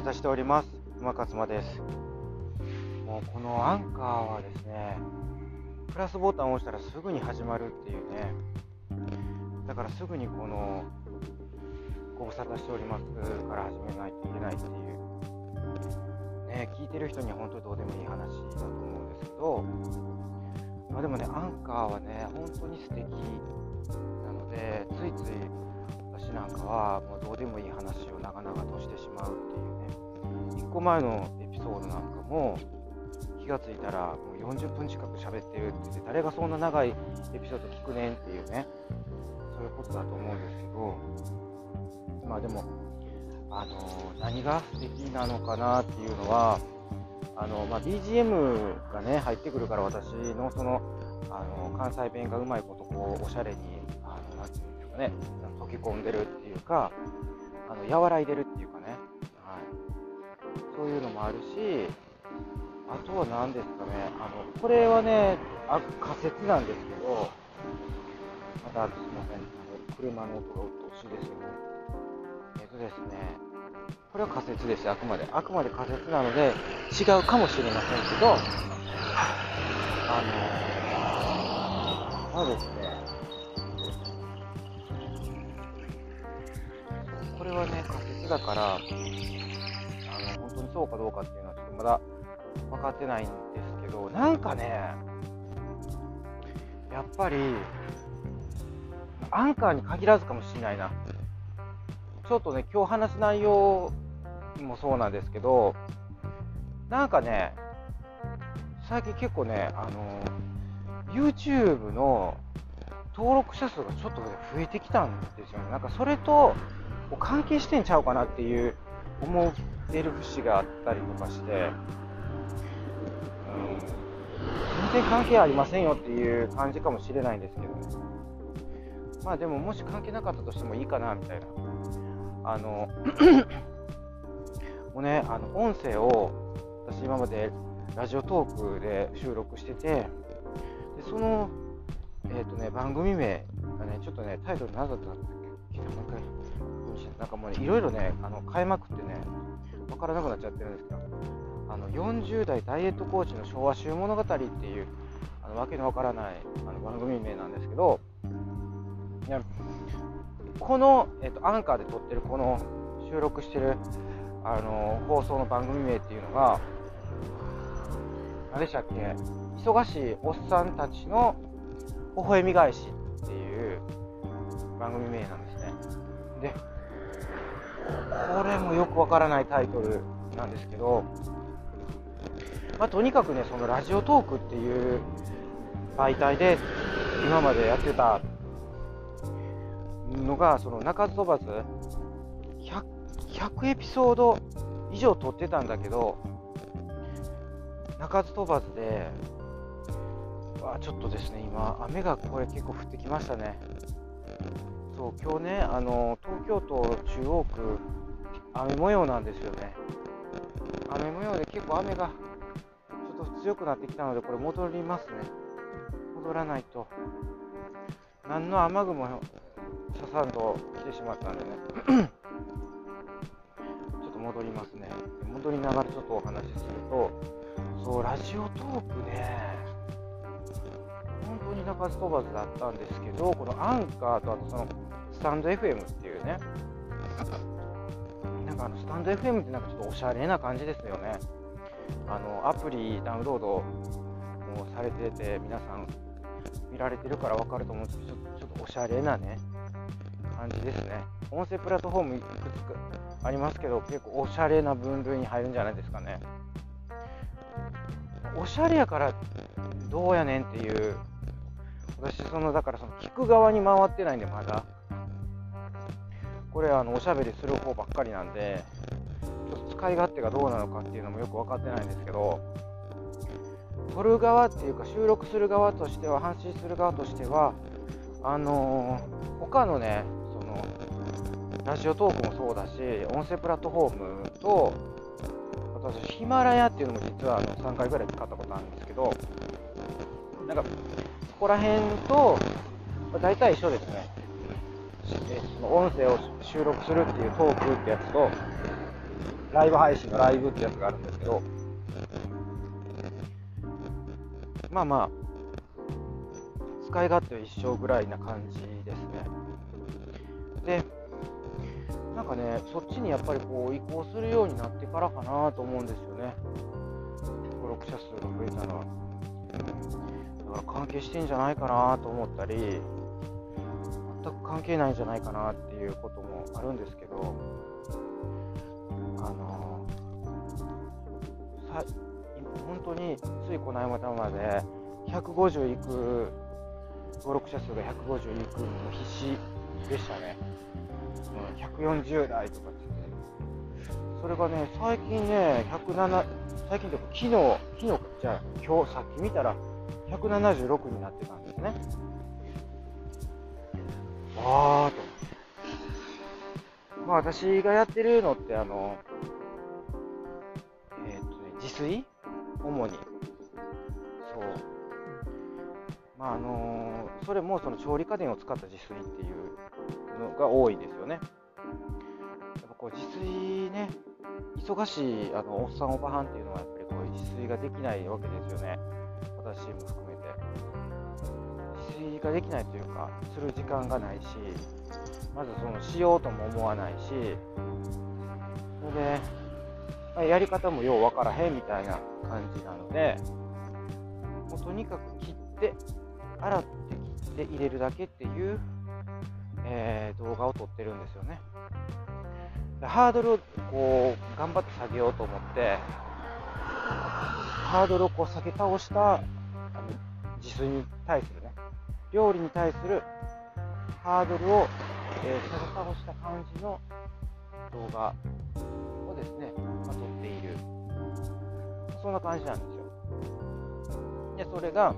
沙汰しております。馬勝間です。もうこのアンカーはですねプラスボタンを押したらすぐに始まるっていうね。だからすぐにこのご無沙汰しておりますから始めないといけないっていう。ね聞いてる人には本当どうでもいい話だと思うんですけど。まあでもねアンカーはね本当に素敵なのでついつい私なんかはもうどうでもいい話を長々としてしまうっていう。個前のエピソードなんかも気がついたらもう40分近く喋ってるって言って誰がそんな長いエピソード聞くねんっていうねそういうことだと思うんですけどまあでもあの何が素敵なのかなっていうのはあの、まあ、BGM がね入ってくるから私のそのあの関西弁がうまいことこうおしゃれにあのなんていうんですかね溶け込んでるっていうかあの和らいでるっていうかね、そういうのもあるしあとは何ですかねあのこれはねあ仮説なんですけどまたすみませんあの車の音がうっとうしいですよねえっとですねこれは仮説ですあくまで。あくまで仮説なので違うかもしれませんけどあのまあですね。これはね仮説だからそうかどうかっていうのはちょっとまだ分かってないんですけどなんかねやっぱりアンカーに限らずかもしれないな。ちょっとね今日話す内容もそうなんですけどなんかね最近結構ねあの YouTube の登録者数がちょっと、ね、増えてきたんですよね。なんかそれと関係してんちゃうかなっていう思ってる節があったりとかして全然関係ありませんよっていう感じかもしれないんですけど、まあでももし関係なかったとしてもいいかなみたいな。あの もうね、あの音声を私今までラジオトークで収録してて、でその、えーとね、番組名がね、ちょっとね、タイトル何だったっけもう一回、なんかもうね、いろいろね、あの変えまくってね、わからなくなっちゃってるんですけど、あの40代ダイエットコーチの昭和集物語っていうあのわけのわからないあの番組名なんですけどいやこの、えっと、アンカーで撮ってるこの収録してるあの放送の番組名っていうのが何でしたっけ？忙しいおっさんたちの微笑み返しっていう番組名なんですね。でこれもよくわからないタイトルなんですけどまあ、とにかくねそのラジオトークっていう媒体で今までやってたのがその鳴かず飛ばず 100, 100エピソード以上撮ってたんだけど鳴かず飛ばずであちょっとですね今雨がこれ結構降ってきましたね。そう今日ねあの東京都中央区雨模様なんですよね雨模様で結構雨がちょっと強くなってきたので、これ戻りますね。戻らないと。何の雨雲刺さんと来てしまったんでね。ちょっと戻りますね。戻りながらちょっとお話しすると、そう、ラジオトークね、本当に鳴かず飛ばずだったんですけど、このアンカーとあとそのスタンド FM っていうね、なんかあのスタンド FM ってなんかちょっとおしゃれな感じですよね。あのアプリダウンロードもされてて皆さん見られてるから分かると思うんですけどちょっとおしゃれなね感じですね。音声プラットフォームいくつかありますけど結構おしゃれな分類に入るんじゃないですかね。おしゃれやからどうやねんっていう。私そのだからその聞く側に回ってないんでまだ。これあのおしゃべりする方ばっかりなんでちょっと使い勝手がどうなのかっていうのもよく分かってないんですけど撮る側っていうか収録する側としては発信する側としてはあのー、他のねそのラジオトークもそうだし音声プラットフォームと私ヒマラヤっていうのも実はあの3回ぐらい使ったことあるんですけどなんかそこら辺と、大体一緒ですね。えその音声を収録するっていうトークってやつとライブ配信のライブってやつがあるんですけど、まあまあ、使い勝手は一緒ぐらいな感じですね。で、なんかね、そっちにやっぱりこう移行するようになってからかなと思うんですよね。登録者数が増えたのは。だから関係してんじゃないかなと思ったり、全く関係ないんじゃないかなっていうこともあるんですけど、あのさ本当についこの間まで150いく登録者数が150いくの必死でしたね、うん、140代とかってそれがね最近ね107最近というか昨日昨日じゃあ今日さっき見たら176になってたんですね。ああとまあ私がやってるのってあのえー、っとね自炊？主に。そう。まああのー、それもその調理家電を使った自炊っていうのが多いですよね。やっぱこう自炊ね忙しいあのおっさんおばはんっていうのはやっぱりこう自炊ができないわけですよね。私も含めて自炊ができないというかする時間がないしまずそのしようとも思わないしそれで、まあ、やり方もようわからへんみたいな感じなのでもうとにかく切って洗って切って入れるだけっていう、えー、動画を撮ってるんですよね。ハードルをこう頑張って下げようと思ってハードルをこう下げ倒したあの自炊に対するね料理に対するハードルを、えー、下げ倒した感じの動画をですね、まあ、撮っている。そんな感じなんですよ。でそれが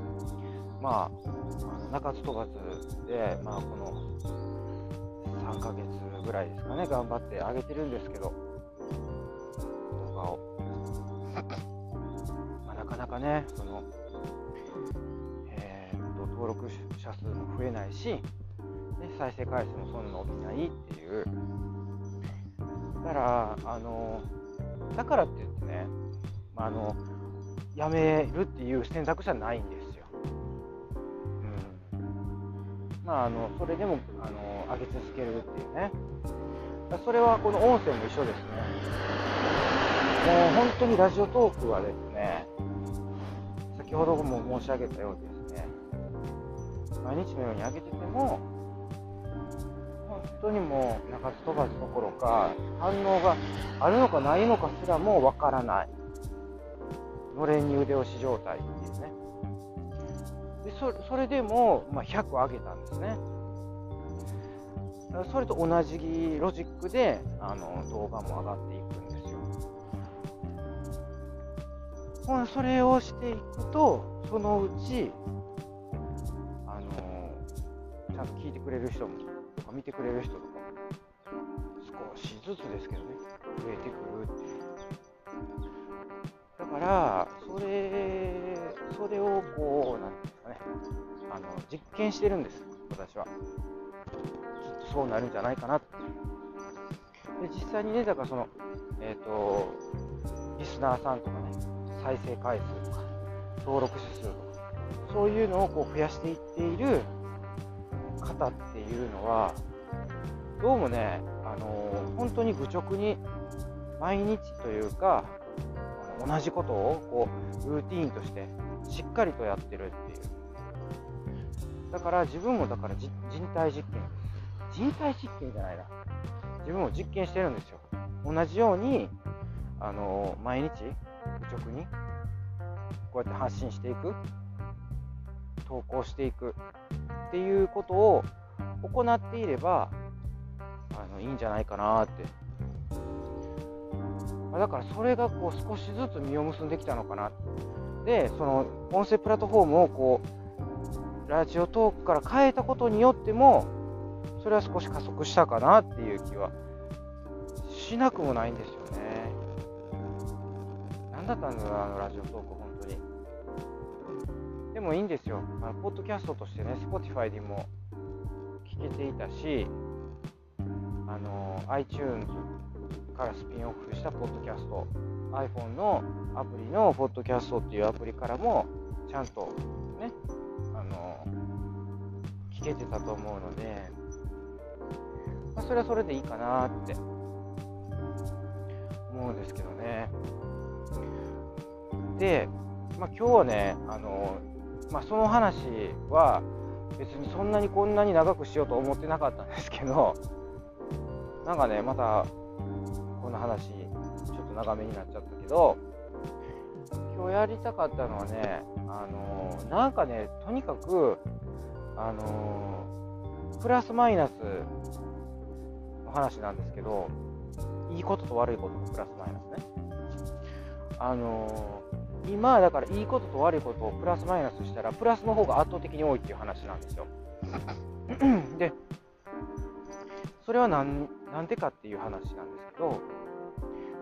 まあ中津飛ばずで、まあ、この3ヶ月ぐらいですかね頑張ってあげてるんですけど動画を、まあ、なかなかねその、登録者数も増えないし、ね、再生回数もそんな伸びないっていうだからあのだからって言ってね、まあ、あのやめるっていう選択肢はないんですよ。うん、まああのそれでもあの上げ続けるっていうねそれはこの音声も一緒ですね。もう本当にラジオトークはですね、先ほども申し上げたようにで、毎日のように上げてても、本当にもう中津飛ばずどころか、反応があるのかないのかすらもわからない。のれんに腕押し状態っていうね。でそそれでも、まあ、100上げたんですね。それと同じロジックであの動画も上がっていくんですよ。それをしていくと、そのうち、ちゃんと聞いてくれる人もとか見てくれる人とか、少しずつですけどね、増えてくるっていう。だから、それ、それをこう、なんていうんですかね、あの実験してるんです、私はきっと。そうなるんじゃないかなってで実際にね、だからその、えっ、ー、と、リスナーさんとかね、再生回数とか、登録者数とか、そういうのをこう増やしていっている方っていうのは、どうもね、あのー、本当に愚直に毎日というか、同じことをこうルーティーンとしてしっかりとやってるっていう。だから自分もだから人体実験人体実験じゃないな。自分も実験してるんですよ。同じように、あの毎日、愚直に、こうやって発信していく、投稿していくっていうことを行っていれば、あのいいんじゃないかなって。だからそれがこう少しずつ実を結んできたのかな。で、その音声プラットフォームをこう、ラジオトークから変えたことによっても、それは少し加速したかなっていう気はしなくもないんですよね。何だったんだろう、あのラジオトーク、もいいんですよ。あのポッドキャストとしてね、Spotify でも聞けていたし、あの iTunes からスピンオフしたポッドキャスト iPhone のアプリのポッドキャストっていうアプリからもちゃんとねあの聞けてたと思うので、まあ、それはそれでいいかなって思うんですけどねで、まあ、今日はねあの、まあ、その話は別にそんなにこんなに長くしようと思ってなかったんですけど なんかねまたこの話ちょっと長めになっちゃったけど今日やりたかったのはねあのなんかねとにかくあのプラスマイナスの話なんですけどいいことと悪いことのプラスマイナスね。あの今だからいいことと悪いことをプラスマイナスしたらプラスの方が圧倒的に多いっていう話なんですよ。でそれは何でかっていう話なんですけど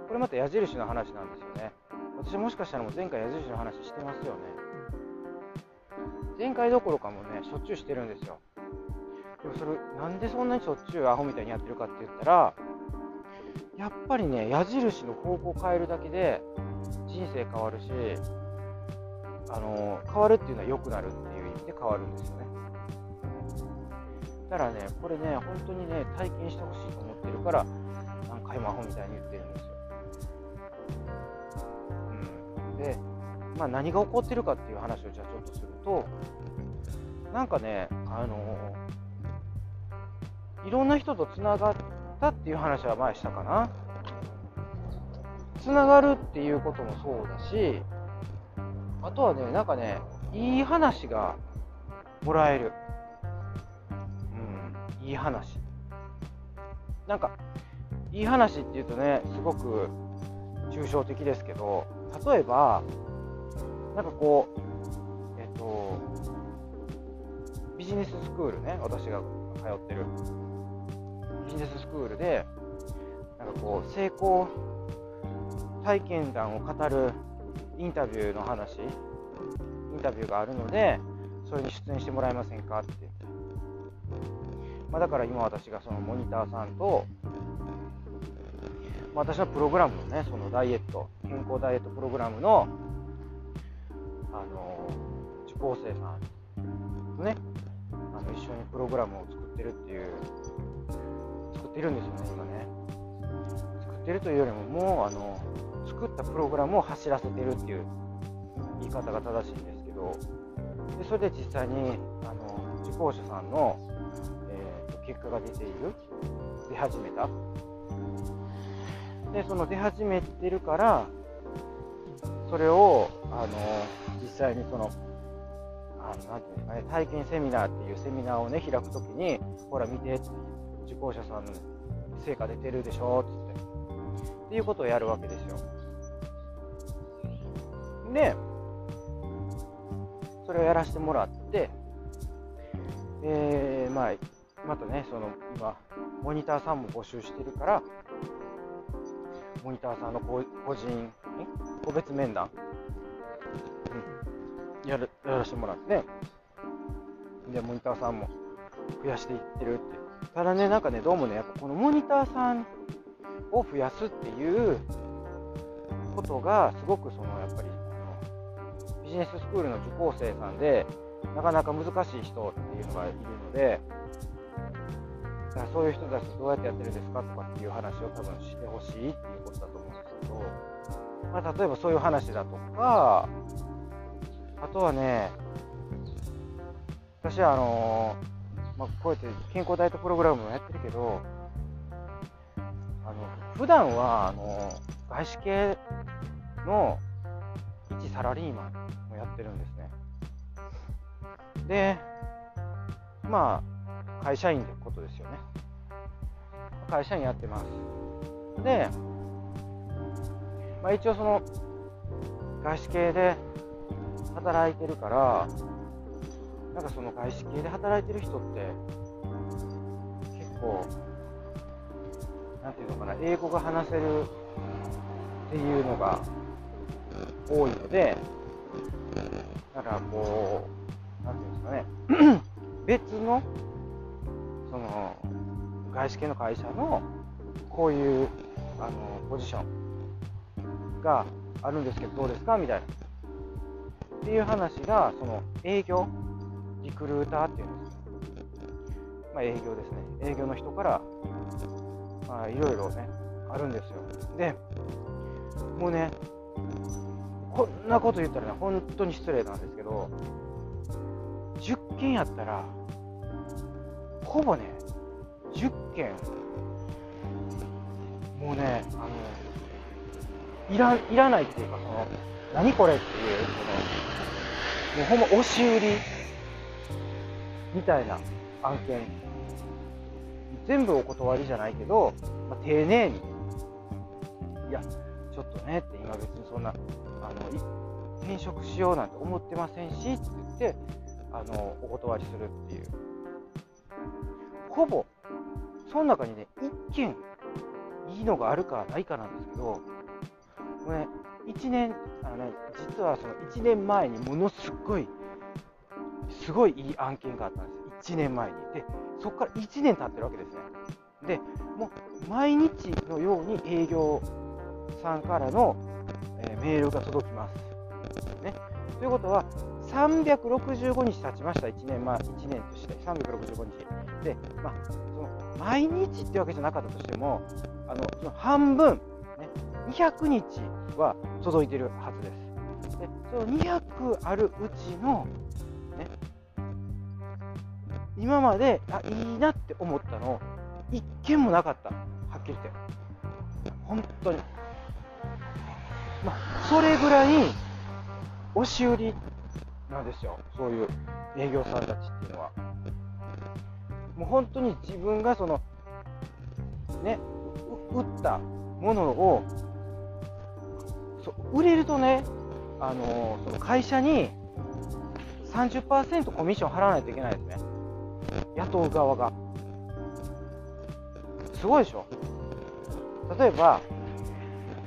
これまた矢印の話なんですよね。私もしかしたらもう前回矢印の話してますよね。前回どころかもねしょっちゅうしてるんですよ。でもそれなんでそんなにしょっちゅうアホみたいにやってるかって言ったらやっぱりね矢印の方向を変えるだけで人生変わるしあの変わるっていうのは良くなるっていう意味で変わるんですよね。だからねこれね本当にね体験してほしいと思ってるから何回もアホみたいに言ってるんですよ、うん、でまあ何が起こってるかっていう話をじゃあちょっとするとなんかねあのいろんな人とつながったっていう話は前したかな。つながるっていうこともそうだしあとはねなんかねいい話がもらえる。うんいい話。なんかいい話っていうとねすごく抽象的ですけど例えばなんかこうえっとビジネススクールね私が通ってる。ビジネススクールでなんかこう成功体験談を語るインタビューの話インタビューがあるのでそれに出演してもらえませんかって、まあ、だから今私がそのモニターさんと、まあ、私のプログラムのねそのダイエット健康ダイエットプログラムのあの受講生さんとねあの一緒にプログラムを作ってるっていう作ってるんですよね今ね。作ってるというよりももうあの作ったプログラムを走らせてるっていう言い方が正しいんですけどでそれで実際にあの受講者さんの、えーと、結果が出ている。出始めた。でその出始めてるからそれをあの実際にそのあのなていうんですかね体験セミナーっていうセミナーをね開くときにほら見て受講者さんの成果出てるでしょっつって。っていうことをやるわけですよで、それをやらせてもらって、えー、まあ、またね、その今、モニターさんも募集してるから、モニターさんの個人、個別面談、うん、やるやらせてもらって、で、モニターさんも増やしていってるって。ただね、なんかね、どうもね、やっぱこのモニターさんを増やすっていうことが、すごくその、やっぱりビジネススクールの受講生さんで、なかなか難しい人っていうのがいるので、だからそういう人たちどうやってやってるんですかとかっていう話を多分してほしいっていうことだと思うんですけど、まあ、例えばそういう話だとか、あとはね、私はあのまあ、こうやって健康ダイエットプログラムもやってるけど、普段はあの外資系の一サラリーマンもやってるんですね。で、まあ、会社員ってことですよね。会社員やってます。で、まあ、一応その、外資系で働いてるから、なんかその外資系で働いてる人って、結構、なんていうのかな、英語が話せるっていうのが多いので、だからこう、なんていうんですかね、別の、その、外資系の会社の、こういうあのポジションがあるんですけどどうですかみたいな。っていう話がその営業リクルーターっていうんですまあ、営業ですね。営業の人からまあいろいろねあるんですよ。でもうねこんなこと言ったらね本当に失礼なんですけど10件やったらほぼね10件もうねあのいらいらないっていうかその何これっていうそのもうほんま押し売りみたいな案件全部お断りじゃないけど、まあ、丁寧に。いやちょっとねって今別にそんなあの転職しようなんて思ってませんしって言ってあのお断りするっていう。ほぼその中にね1件いいのがあるかないかなんですけどもうね1年あのね実はその1年前にものすごいすごいいい案件があったんですよ。1年前に。でそこから1年経ってるわけですね。でもう毎日のように営業さんからの、え、メールが届きます、ね、ということは365日経ちました。1年前1年として。365日。で、まあ、その毎日ってわけじゃなかったとしてもあのその半分、ね、200日は届いてるはずです。でその200あるうちの今まであいいなって思ったの。一件もなかった。はっきり言って。本当に。まあそれぐらい押し売りなんですよ。そういう営業さんたちっていうのは。もう本当に自分がそのね売ったものを売れるとねあのその会社に30%コミッション払わないといけないですね雇う側が。すごいでしょ例えば、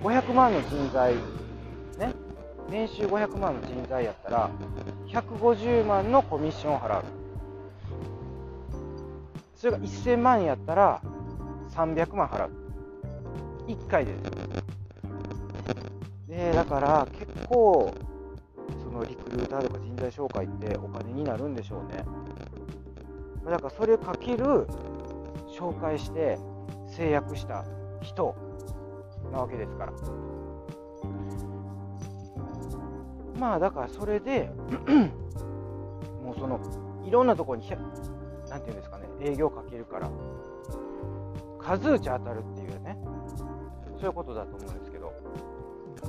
500万の人材、ね、年収500万の人材やったら、150万のコミッションを払う。それが1000万やったら、300万払う。1回です。で、だから結構、そのリクルーターとか人材紹介ってお金になるんでしょうね。だからそれをかける紹介して制約した人なわけですから。まあだからそれで もうそのいろんなところに何て言うんですかね営業かけるから数打ち当たるっていうねそういうことだと思うんですけど。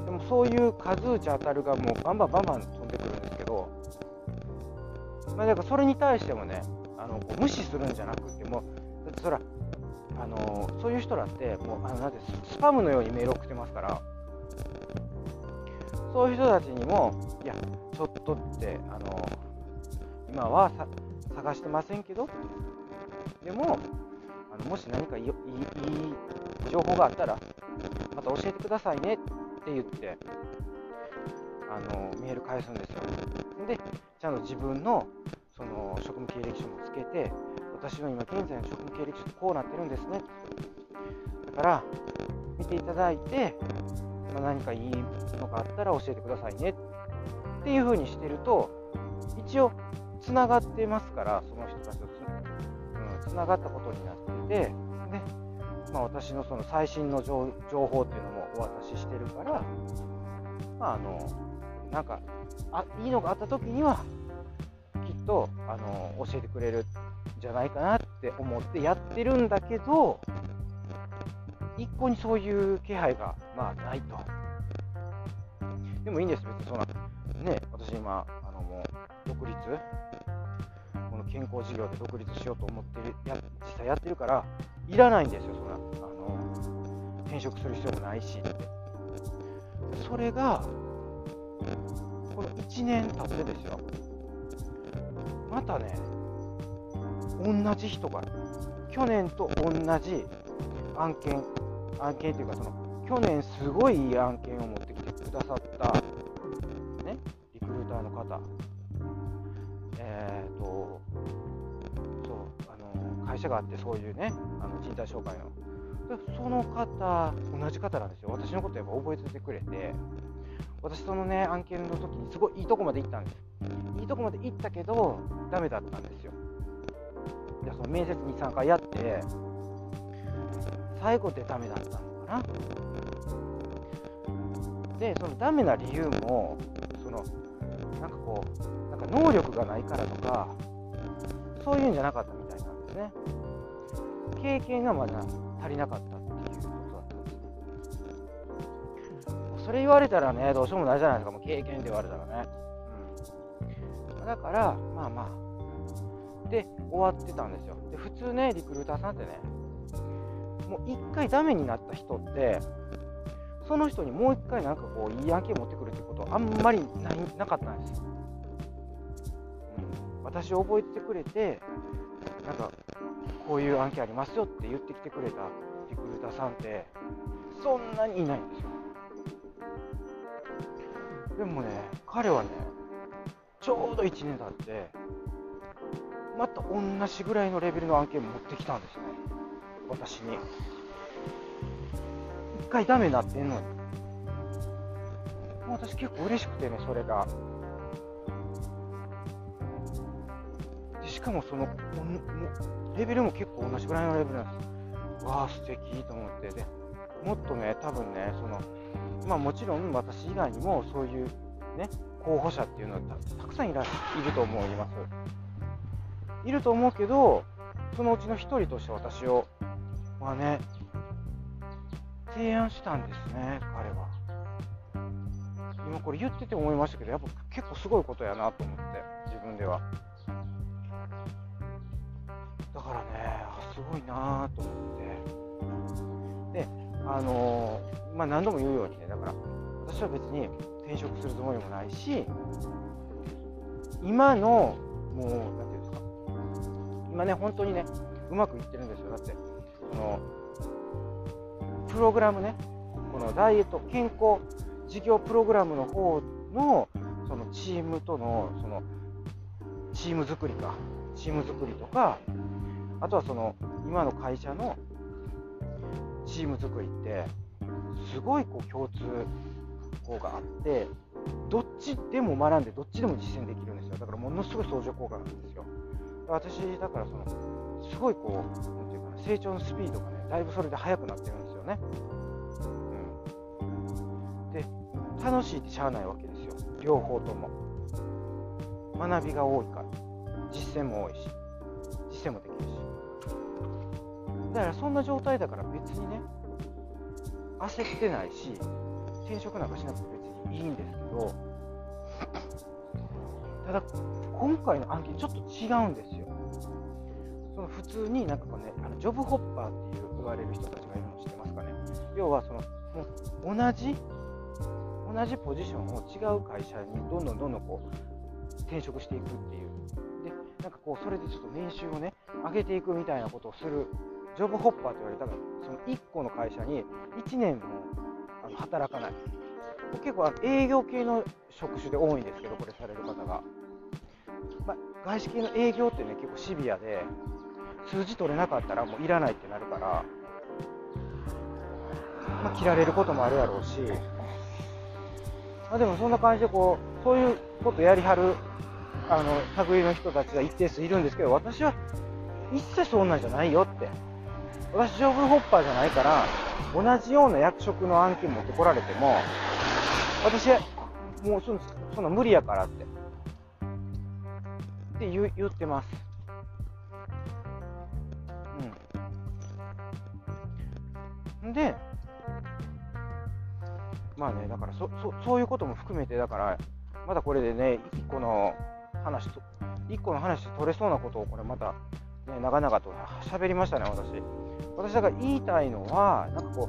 でもそういう数打ち当たるがもうバンバンバンバン飛んでくるんですけど。まあだからそれに対してもねあの無視するんじゃなくてもだってそらあのそういう人らってもうあのなんてスパムのようにメール送ってますから。そういう人たちにもいやちょっとってあの今は探してませんけどでもあのもし何かいいいい情報があったらまた教えてくださいねって言ってあのメール返すんですよ。でちゃんと自分のその職務経歴書もつけて私の今現在の職務経歴書ってこうなってるんですね。だから見ていただいて、まあ、何かいいのがあったら教えてくださいね。っていうふうにしてると一応つながってますからその人たちとつ,、うん、つながったことになっててで、まあ、私のその最新の情報っていうのもお渡ししてるから、まあ、あのなんかあいいのがあった時にはとあの教えてくれるんじゃないかなって思ってやってるんだけど一向にそういう気配がまあないと。でもいいんです、別にそんな、ね、私今、あのもう独立、この健康事業で独立しようと思って、や実際やってるから、いらないんですよ、そんな、あの転職する必要もないしって。それが、この1年経ってですよ、またね、同じ人が、去年と同じ案件、案件っていうか、その、去年すごいいい案件を持ってきてくださった、ね、リクルーターの方、えっ、ー、と、そう、あの、会社があって、そういうね、あの人材紹介の、でその方、同じ方なんですよ。私のことやっぱ覚えててくれて、私そのね、案件の時にすごいいいとこまで行ったんです。いいとこまで行ったけど、ダメだったんですよ。でその面接に3回やって、最後でダメだったのかな。で、そのダメな理由も、その、なんかこう、なんか能力がないからとか、そういうんじゃなかったみたいなんですね。経験がまだ足りなかったそれ言われたらね、どうしようもないじゃないですか、もう経験って言われたらね。うん、だから、まあまあ。で、終わってたんですよ。で、普通ね、リクルーターさんってね、もう一回ダメになった人って、その人にもう一回なんかこういい案件持ってくるってことはあんまりないなかったんですよ。うん、私を覚えてくれて、なんかこういう案件ありますよって言ってきてくれたリクルーターさんってそんなにいないんですよでもね彼はねちょうど1年経ってまた同じぐらいのレベルの案件持ってきたんですね私に一回ダメになってんのに私結構嬉しくてねそれがでしかもそのレベルも結構同じぐらいのレベルなんです。わあ、素敵と思って。で、もっとね、多分ね、その、まあもちろん私以外にもそういうね、候補者っていうのはたくさんいらいると思います。いると思うけど、そのうちの1人として私を、まあね、提案したんですね、彼は。今これ言ってて思いましたけど、やっぱ結構すごいことやなと思って、自分では。だからね、すごいなと思って。で、あのー、まあ、何度も言うようにね、だから、私は別に転職するつもりもないし、今の、もう、なんていうんですか、今ね、本当にね、うまくいってるんですよ。だって、その、プログラムね、このダイエット、健康事業プログラムの方の、そのチームとの、その、チーム作りか、チーム作りとか、あとはその今の会社のチーム作りってすごいこう共通項があってどっちでも学んでどっちでも実践できるんですよだからものすごい相乗効果なんですよ。私だからそのすごいこう何て言うかな成長のスピードがねだいぶそれで速くなってるんですよね、うん、で楽しいってしゃあないわけですよ。両方とも。学びが多いから。実践も多いし。実践もできるし。だからそんな状態だから別にね、焦ってないし、転職なんかしなくて別にいいんですけど、ただ、今回の案件ちょっと違うんですよ。その普通になんかこうね、あのジョブホッパーっていう言われる人たちがいるの知ってますかね。要はその、もう同じ、同じポジションを違う会社にどんどんどんどんこう転職していくっていう。で、なんかこう、それでちょっと年収をね、上げていくみたいなことをするジョブホッパーと言われたら、その1個の会社に1年もあの働かない。結構営業系の職種で多いんですけど、これされる方が。まあ、外資系の営業ってね、結構シビアで、数字取れなかったらもういらないってなるから、まあ、切られることもあるやろうし、まあ、でもそんな感じでこう、そういうことやりはる、あの、類の人たちが一定数いるんですけど、私は一切そんなんじゃないよって。私、ジョブホッパーじゃないから、同じような役職の案件持ってこられても、私、もうそそんな無理やからって。って言言ってます。うん。で、まあね、だからそそそういうことも含めて、だから、まだこれでね、一個の話と、一個の話取れそうなことをこれまた、ね、長々と喋りましたね、私。私だから言いたいのは、なんかこ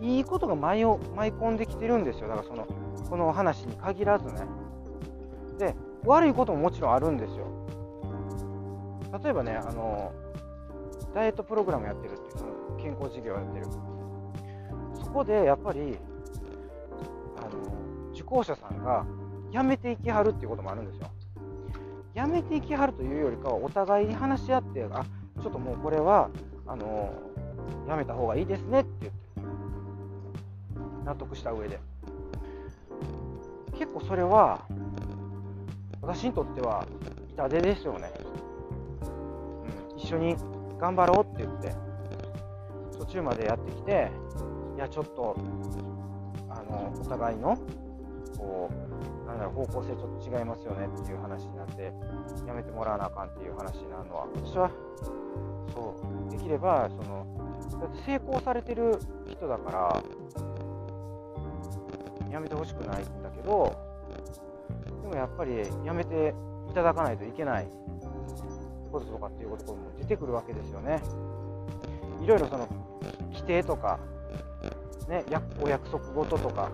う、いいことが舞い舞い込んできてるんですよ。だからその、このお話に限らずね。で、悪いことももちろんあるんですよ。例えばね、あの、ダイエットプログラムやってるっていう、その健康事業やってる。そこでやっぱり、あの、受講者さんが辞めていきはるっていうこともあるんですよ。辞めていきはるというよりかは、お互いに話し合って、あちょっともうこれはあのやめた方がいいですねって言って納得した上で。結構それは私にとっては痛手ですよね、うん、一緒に頑張ろうって言って途中までやってきていやちょっとあのお互いのこうなんだろう方向性ちょっと違いますよねっていう話になってやめてもらわなあかんっていう話になるのは私はそうできればそのだって成功されてる人だからやめてほしくないんだけどでもやっぱりやめていただかないといけないこととかっていうことも出てくるわけですよね。いろいろその規定とか、ね、お約束事とか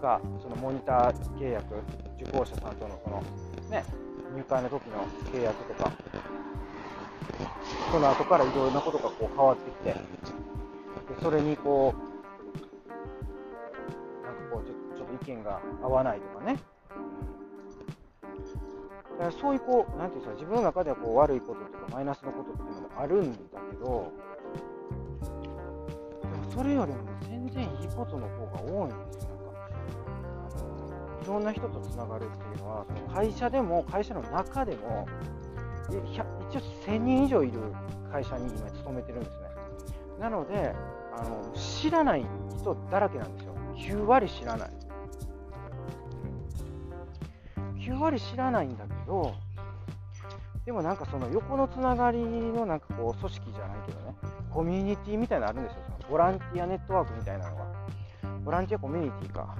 がそのモニター契約受講者さんとのその、ね、入会の時の契約とかその後からいろいろなことがこう変わってきてでそれにこうなんかこうちょちょっと意見が合わないとかねだからそういうこう、なんていうんですか、自分の中ではこう悪いこととかマイナスのことっていうのもあるんだけど、でもそれよりも全然いいことの方が多いんですよ。いろんな人とつながるっていうのは、会社でも、会社の中でも、一応1000人以上いる会社に今勤めてるんですね。なので、あの知らない人だらけなんですよ。9割知らない。9割知らないんだけど、でもなんかその横のつながりのなんかこう組織じゃないけどね、コミュニティみたいなのあるんですよ。そのボランティアネットワークみたいなのが。ボランティアコミュニティか。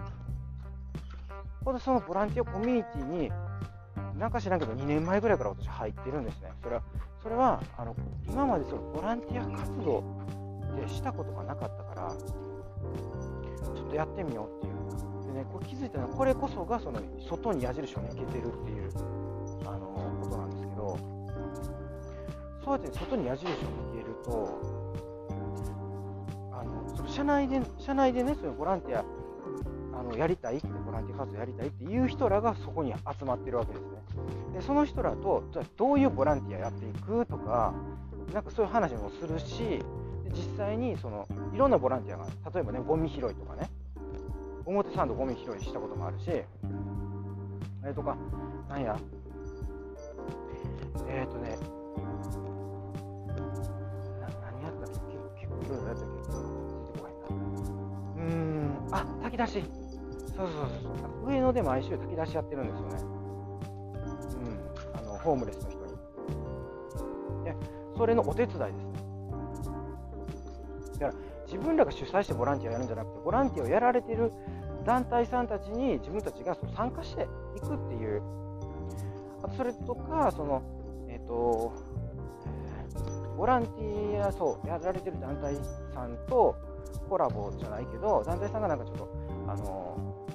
こでそのボランティアコミュニティに、なんか知らんけど、2年前ぐらいから私入ってるんですね。それは、それはあの今までそのボランティア活動でしたことがなかったから、ちょっとやってみようっていう。でね、これ気づいたのは、これこそがその外に矢印を向けてるっていうあのことなんですけど、そうやって外に矢印を向けると、あのその社内で社内でね、そういうボランティアあのやりたいってボランティア活動やりたいっていう人らがそこに集まってるわけですね。でその人らとじゃどういうボランティアやっていくとかなんかそういう話もするし実際にそのいろんなボランティアが例えばねゴミ拾いとかね。表参道ゴミ拾いしたこともあるし。あれとかなんや。えっ、ー、とね。何やったっけ？結構いろいろやったっけ？出てこないな。うーん。あ炊き出し。そうそうそう上野で毎週炊き出しやってるんですよね。うん、あのホームレスの人に。で、それのお手伝いですね。だから自分らが主催してボランティアやるんじゃなくて、ボランティアをやられてる団体さんたちに自分たちがその参加していくっていう。あとそれとか、その、えっ、ー、と、ボランティア、そう、やられてる団体さんとコラボじゃないけど、団体さんがなんかちょっと、あの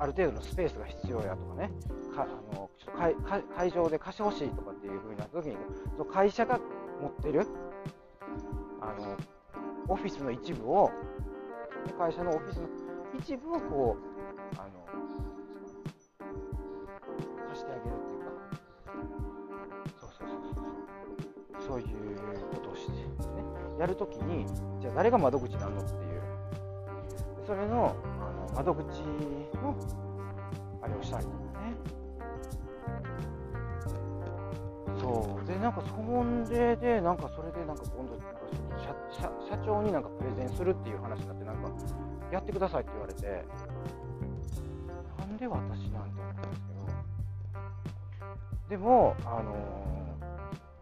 ある程度のスペースが必要やとかね、かあのちょっと会場で貸してほしいとかっていう風になった時に、その会社が持ってるあのオフィスの一部を、会社のオフィスの一部をこう、あの貸してあげるっていうか、そうそうそうそう、そういうことをして、ね、やるときに、じゃあ誰が窓口なのっていう、それの窓口のあれをしたりとかねそうでなんかそんででなんかそれでなんか今度なんか社社社長になんかプレゼンするっていう話になってなんかやってくださいって言われてなんで私なんて思ったんですけどでもあの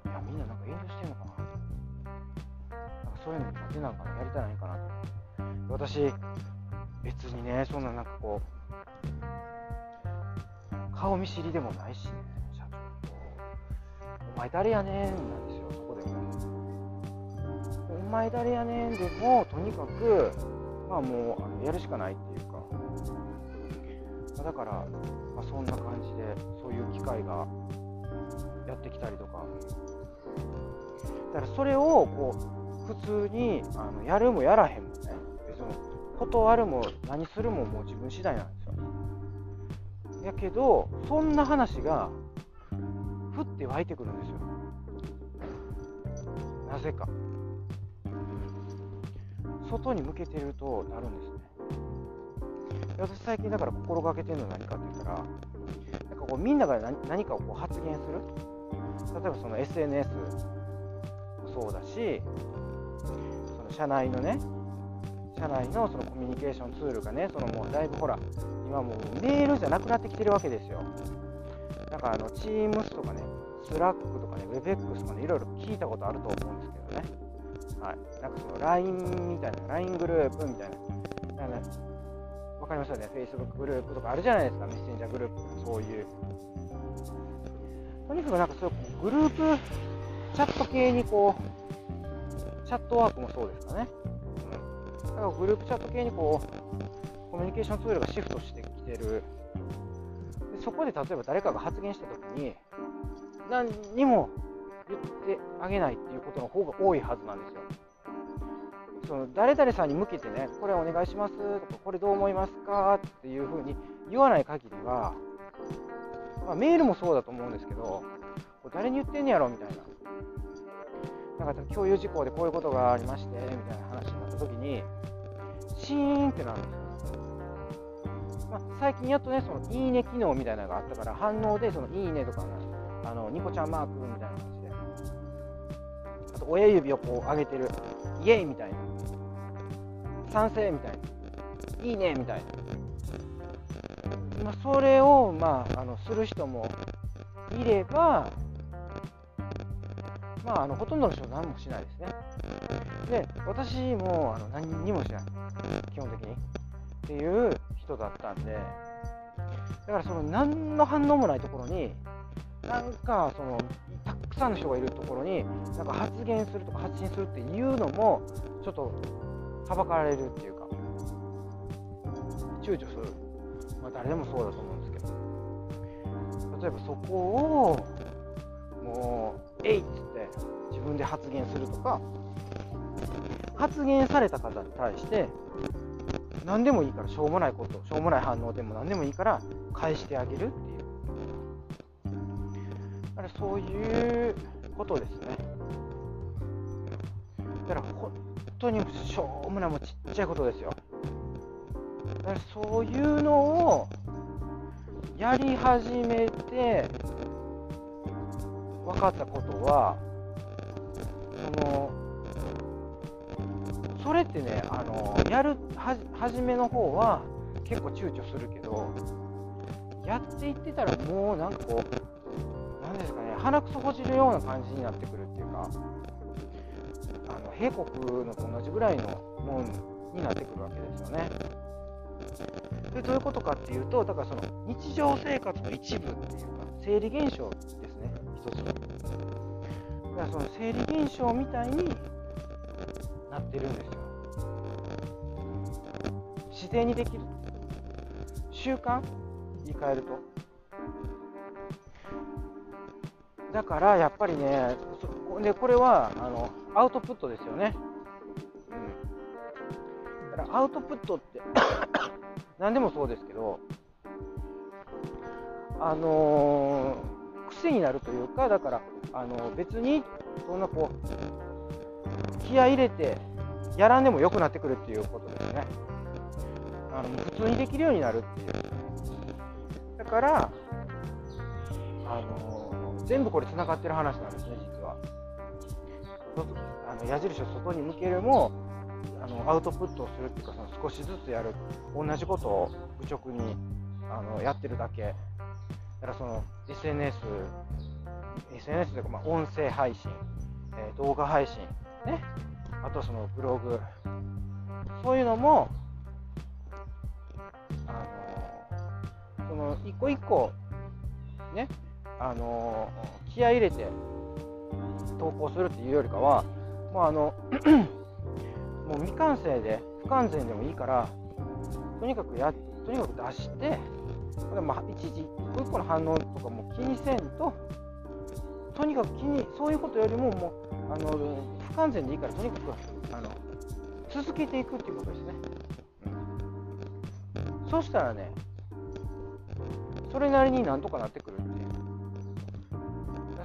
ー、いやみんななんか遠慮してんのかななんかそういうの苦手なんかやりたないかなと私別にね、そんななんかこう、顔見知りでもないしね、社長と。お前誰やねんなんですよ、そこでも。お前誰やねんでも、とにかく、まあもうあのやるしかないっていうか、まだから、まあ、そんな感じで、そういう機会がやってきたりとか、だからそれをこう普通にあのやるもやらへんもね、断るも何するももう自分次第なんですよ。やけど、そんな話が、ふって湧いてくるんですよ。なぜか。外に向けてるとなるんですね。私最近だから心がけてるのは何かって言ったら、なんかこうみんなが何かをこう発言する。例えばその SNS もそうだし、その社内のね、社内のそのコミュニケーションツールがね、そのもうだいぶほら、今もうメールじゃなくなってきてるわけですよ。なんかあの Teams とかね、Slack とかね、WebEx とかね、いろいろ聞いたことあると思うんですけどね。はい。なんかその LINE みたいな、LINE グループみたいな。なんかわかりますよね、Facebook グループとかあるじゃないですか、メッセンジャーグループとかそういう。とにかくなんかそういうグループチャット系にこう、チャットワークもそうですかね。だからグループチャット系にこう、コミュニケーションツールがシフトしてきてる。でそこで例えば誰かが発言したときに、何にも言ってあげないっていうことの方が多いはずなんですよ。その誰々さんに向けてね、これお願いしますとか、これどう思いますかっていうふうに言わない限りは、まあ、メールもそうだと思うんですけど、誰に言ってんねやろみたいな。なんか共有事項でこういうことがありまして、みたいな話にな時に、シーンってなるんですよ。まあ、最近やっとね、そのいいね機能みたいなのがあったから、反応でそのいいねとかあのニコちゃんマークみたいな感じで、あと親指をこう上げてる、イエイみたいな、賛成みたいな、いいねみたいな、まあ、それを、まあ、あのする人もいれば、まあ、あのほとんどの人は何もしないですね。で、私もあの何にもしない、基本的に。っていう人だったんで、だからその何の反応もないところに、なんかそのたくさんの人がいるところになんか発言するとか発信するっていうのもちょっとはばかられるっていうか。躊躇する、まあ、誰でもそうだと思うんですけど。例えばそこをもう「えい!」っつって自分で発言するとか発言された方に対して何でもいいからしょうもないことしょうもない反応でも何でもいいから返してあげるっていうだからそういうことですね。だから本当にしょうもないもうちっちゃいことですよ。だからそういうのをやり始めて分かったことは、そのそれってね、あのやるは初めの方は結構躊躇するけど、やっていってたらもうなんかこう、何ですかね、鼻くそほじるような感じになってくるっていうか、あの閉国のと同じぐらいのもんになってくるわけですよね。でどういうことかっていうと、だからその日常生活の一部っていうか、生理現象ですね、一つ。だからその生理現象みたいになってるんですよ。自然にできる。習慣？言い換えると。だからやっぱりね、でこれはあのアウトプットですよね。うん、だからアウトプットって 何でもそうですけど、あのー、癖になるというか、だからあの別にそんなこう気合入れてやらんでも良くなってくるっていうことですね。あの普通にできるようになるっていう。だから、あの全部これつながってる話なんですね、実は。あの矢印を外に向けるもあのアウトプットをするっていうかその少しずつやる同じことを愚直にあのやってるだけだからその SNS SNS というかまあ音声配信、えー、動画配信ね。あとそのブログ。そういうのもあのその一個一個ね。あの気合い入れて投稿するっていうよりかは、もうあの もう未完成で不完全でもいいから、とにかくや、とにかく出して、これまあ一時一個一個の反応とかも気にせんと、とにかく気に、そういうことよりももう、あの不完全でいいから、とにかくあの続けていくっていうことですね。うん、そしたらね、それなりになんとかなってくるっていう。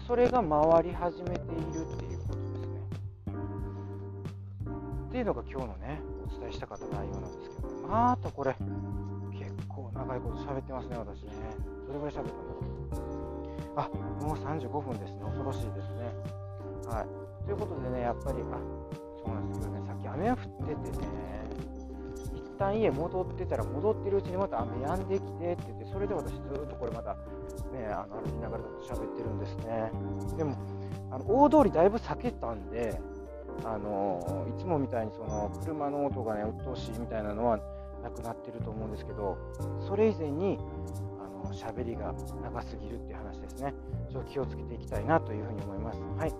それが回り始めているっていうことですね。っていうのが今日のね、お伝えしたかった内容なんですけど、またこれ、長いこと喋ってますね、私ね。どれぐらい喋ったんだろう。あ、もう35分ですね。恐ろしいですね。はい。ということでね、やっぱり、あ、そうなんですけどね、さっき雨が降っててね、一旦家戻ってたら、戻ってるうちにまた雨止んできてって言って、それで私ずっとこれまた、ね、あの歩きながらっ喋ってるんですね。でも、あの大通りだいぶ避けたんで、あのいつもみたいにその車の音がね、鬱陶しいみたいなのはなくなってると思うんですけど、それ以前に、あの喋りが長すぎるっていう話ですね。ちょっと気をつけていきたいなというふうに思います。はい。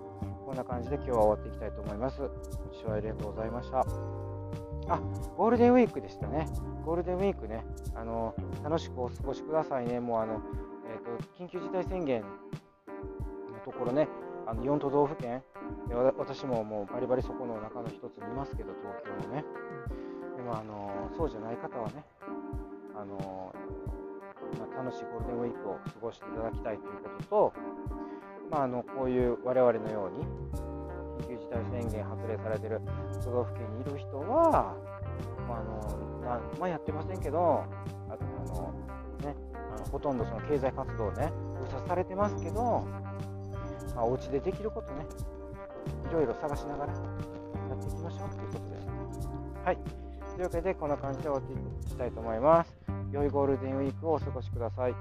こんな感じで今日は終わっていきたいと思います。ご視聴ありがとうございました。あ、ゴールデンウィークでしたね。ゴールデンウィークね、あの楽しくお過ごしくださいね。もうあの、えーと、緊急事態宣言のところね、あの4都道府県で、私ももうバリバリそこの中の一つにいますけど、東京のね。でもあのそうじゃない方はね、あのまあ、楽しいゴールデンウィークを過ごしていただきたいということと、まあ、あのこういう我々のように緊急事態宣言発令されている都道府県にいる人は、まあのまあ、まあ、やってませんけど、あのね、あのほとんどその経済活動ね、封鎖されてますけど、まあ、お家でできることね、いろいろ探しながらやっていきましょうということです。はい。というわけで、こんな感じで終わっていきたいと思います。良いゴールデンウィークをお過ごしください。